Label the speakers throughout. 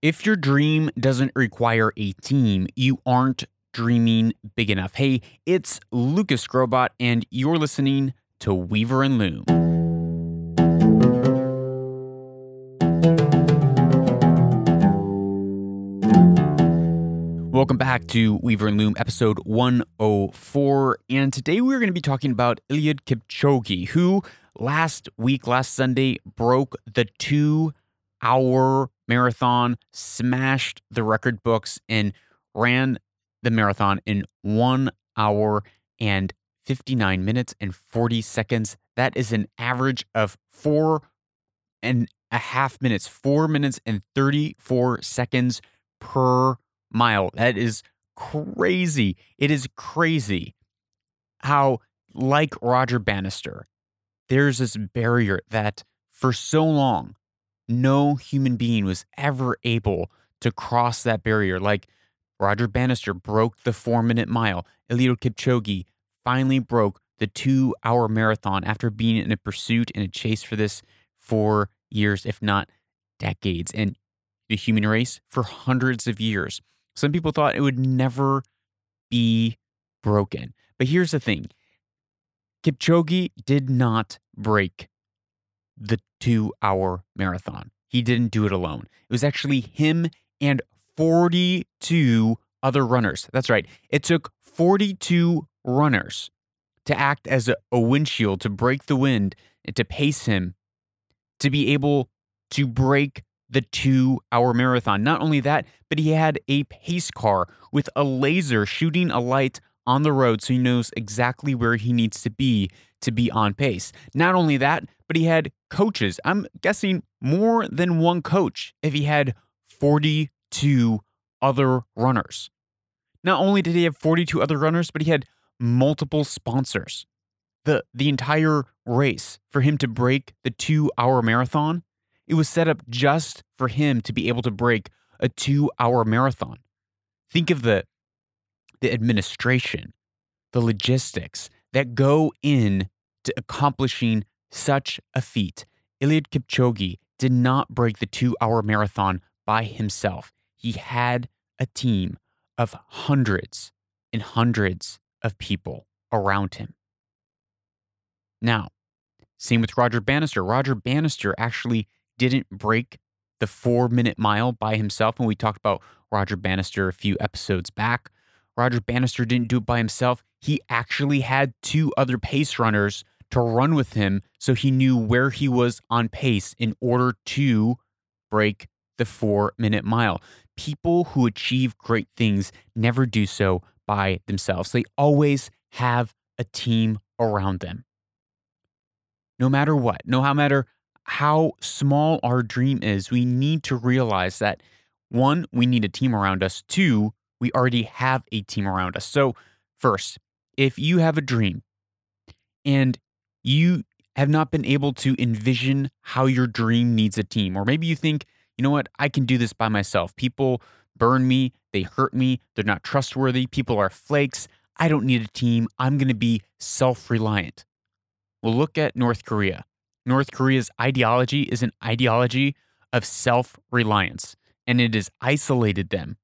Speaker 1: If your dream doesn't require a team, you aren't dreaming big enough. Hey, it's Lucas Skrobot, and you're listening to Weaver and Loom. Welcome back to Weaver and Loom, episode 104. And today we're going to be talking about Eliud Kipchoge, who last week, last Sunday, broke the two hour marathon, smashed the record books, and ran the marathon in one hour and 59 minutes and 40 seconds. That is an average of four and a half minutes, four minutes and 34 seconds per mile. That is crazy. It is crazy how, like Roger Bannister, there's this barrier that for so long, no human being was ever able to cross that barrier. Like Roger Bannister broke the four minute mile. Eliud Kipchoge finally broke the two hour marathon after being in a pursuit and a chase for this for years, if not decades. And the human race for hundreds of years. Some people thought it would never be broken. But here's the thing Kipchoge did not break the two hour marathon. He didn't do it alone. It was actually him and 42 other runners. That's right. It took 42 runners to act as a, a windshield to break the wind and to pace him to be able to break the two hour marathon. Not only that, but he had a pace car with a laser shooting a light on the road so he knows exactly where he needs to be to be on pace. Not only that, but he had coaches. I'm guessing more than one coach if he had 42 other runners. Not only did he have 42 other runners, but he had multiple sponsors. The, the entire race for him to break the two hour marathon it was set up just for him to be able to break a two hour marathon. Think of the, the administration, the logistics that go in to accomplishing such a feat. Eliud Kipchoge did not break the two hour marathon by himself. He had a team of hundreds and hundreds of people around him. Now, same with Roger Bannister. Roger Bannister actually didn't break the four minute mile by himself. And we talked about Roger Bannister a few episodes back. Roger Bannister didn't do it by himself. He actually had two other pace runners to run with him so he knew where he was on pace in order to break the four minute mile. People who achieve great things never do so by themselves, they always have a team around them. No matter what, no matter how small our dream is, we need to realize that one, we need a team around us. Two, we already have a team around us. So, first, if you have a dream and you have not been able to envision how your dream needs a team, or maybe you think, you know what, I can do this by myself. People burn me, they hurt me, they're not trustworthy, people are flakes. I don't need a team. I'm going to be self reliant. Well, look at North Korea. North Korea's ideology is an ideology of self reliance, and it has isolated them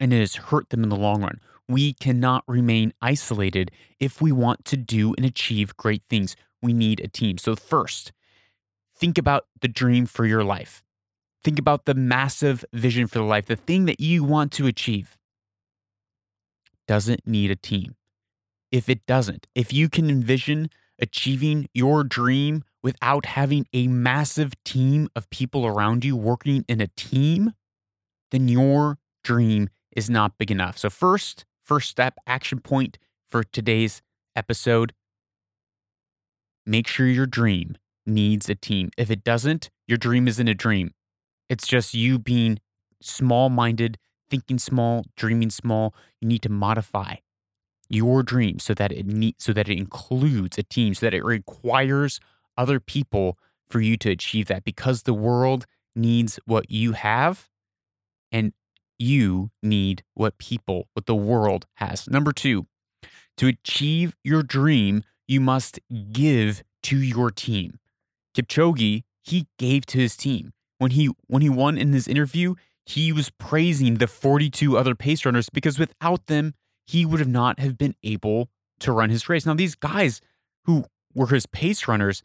Speaker 1: and it has hurt them in the long run. We cannot remain isolated if we want to do and achieve great things. We need a team. So, first, think about the dream for your life. Think about the massive vision for the life, the thing that you want to achieve. Doesn't need a team. If it doesn't, if you can envision achieving your dream without having a massive team of people around you working in a team, then your dream is not big enough. So, first, first step, action point for today's episode make sure your dream needs a team. If it doesn't, your dream isn't a dream. It's just you being small minded, thinking small, dreaming small. You need to modify your dream so that it need, so that it includes a team, so that it requires other people for you to achieve that because the world needs what you have and you need what people, what the world has. Number two, to achieve your dream, you must give to your team. Kipchoge, he gave to his team. When he when he won in his interview, he was praising the 42 other pace runners because without them, he would have not have been able to run his race. Now, these guys who were his pace runners,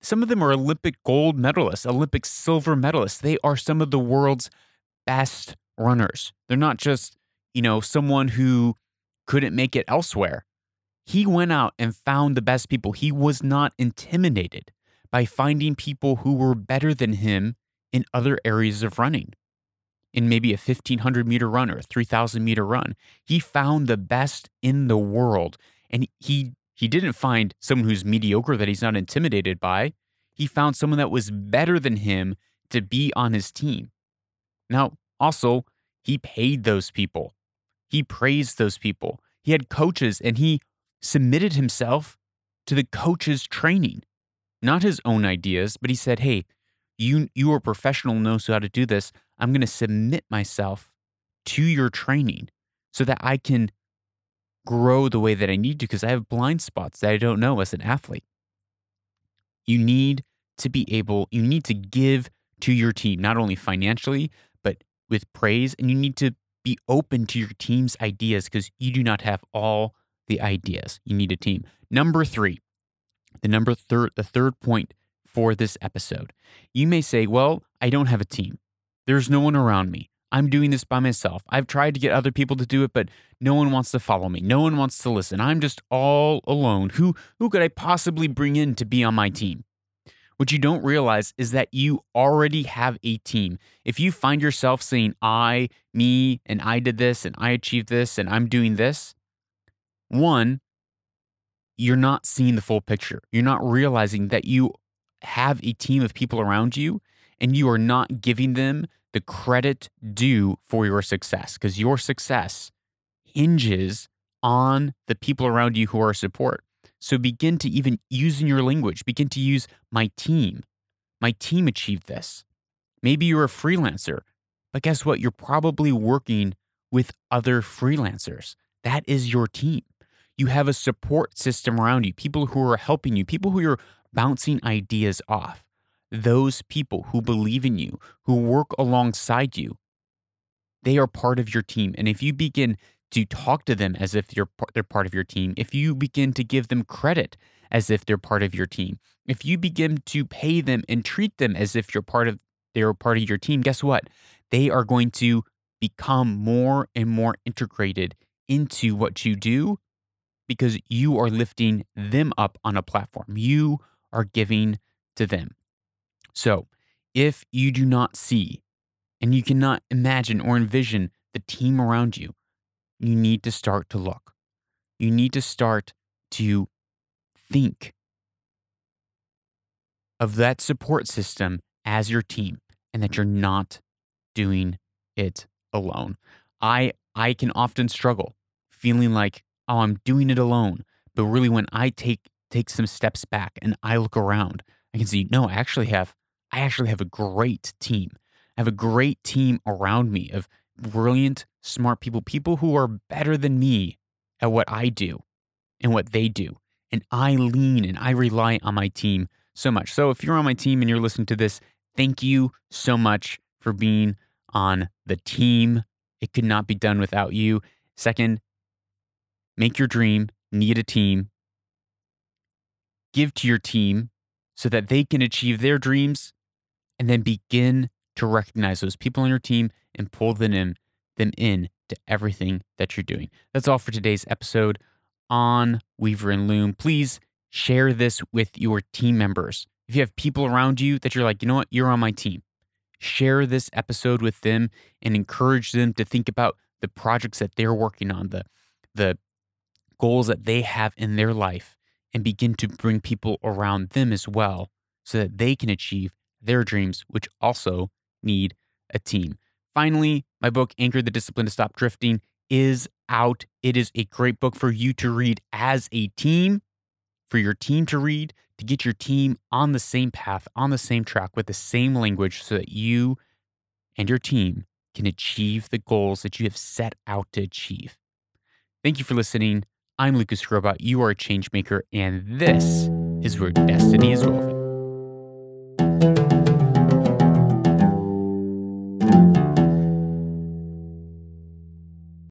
Speaker 1: some of them are Olympic gold medalists, Olympic silver medalists. They are some of the world's best runners. They're not just, you know, someone who couldn't make it elsewhere. He went out and found the best people. He was not intimidated by finding people who were better than him in other areas of running. In maybe a 1500 meter run or a 3000 meter run, he found the best in the world. And he, he didn't find someone who's mediocre that he's not intimidated by. He found someone that was better than him to be on his team. Now, also, he paid those people. He praised those people. He had coaches and he submitted himself to the coach's training, not his own ideas, but he said, Hey, you, you are a professional, knows how to do this. I'm going to submit myself to your training so that I can grow the way that I need to because I have blind spots that I don't know as an athlete. You need to be able, you need to give to your team, not only financially, with praise. And you need to be open to your team's ideas because you do not have all the ideas. You need a team. Number three, the number third, the third point for this episode. You may say, well, I don't have a team. There's no one around me. I'm doing this by myself. I've tried to get other people to do it, but no one wants to follow me. No one wants to listen. I'm just all alone. Who who could I possibly bring in to be on my team? What you don't realize is that you already have a team. If you find yourself saying I, me, and I did this and I achieved this and I'm doing this, one, you're not seeing the full picture. You're not realizing that you have a team of people around you and you are not giving them the credit due for your success because your success hinges on the people around you who are support. So begin to even use in your language, begin to use my team. My team achieved this. Maybe you're a freelancer, but guess what? You're probably working with other freelancers. That is your team. You have a support system around you, people who are helping you, people who you're bouncing ideas off those people who believe in you, who work alongside you, they are part of your team. And if you begin to talk to them as if you're, they're part of your team, if you begin to give them credit as if they're part of your team, if you begin to pay them and treat them as if you're part of they're part of your team, guess what? They are going to become more and more integrated into what you do because you are lifting them up on a platform. You are giving to them. So, if you do not see and you cannot imagine or envision the team around you, you need to start to look. You need to start to think of that support system as your team and that you're not doing it alone. I I can often struggle feeling like, oh, I'm doing it alone. But really when I take take some steps back and I look around, I can see, no, I actually have I actually have a great team. I have a great team around me of brilliant, smart people, people who are better than me at what I do and what they do. And I lean and I rely on my team so much. So if you're on my team and you're listening to this, thank you so much for being on the team. It could not be done without you. Second, make your dream need a team. Give to your team so that they can achieve their dreams and then begin to recognize those people on your team and pull them in, them in to everything that you're doing. That's all for today's episode on Weaver and Loom. Please share this with your team members. If you have people around you that you're like, you know what, you're on my team, share this episode with them and encourage them to think about the projects that they're working on, the the goals that they have in their life, and begin to bring people around them as well so that they can achieve their dreams, which also need a team. Finally, my book, Anchor the Discipline to Stop Drifting, is out. It is a great book for you to read as a team, for your team to read, to get your team on the same path, on the same track with the same language so that you and your team can achieve the goals that you have set out to achieve. Thank you for listening. I'm Lucas Skrobot. You are a change maker, and this is where destiny is woven.